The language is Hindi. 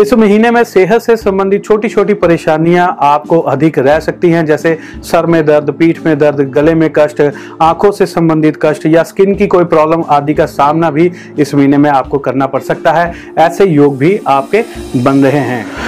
इस महीने में सेहत से संबंधित छोटी छोटी परेशानियाँ आपको अधिक रह सकती हैं, जैसे सर में दर्द, पीठ में दर्द, गले में कष्ट, आँखों से संबंधित कष्ट या स्किन की कोई प्रॉब्लम आदि का सामना भी इस महीने में आपको करना पड़ सकता है। ऐसे योग भी आपके बन रहे हैं।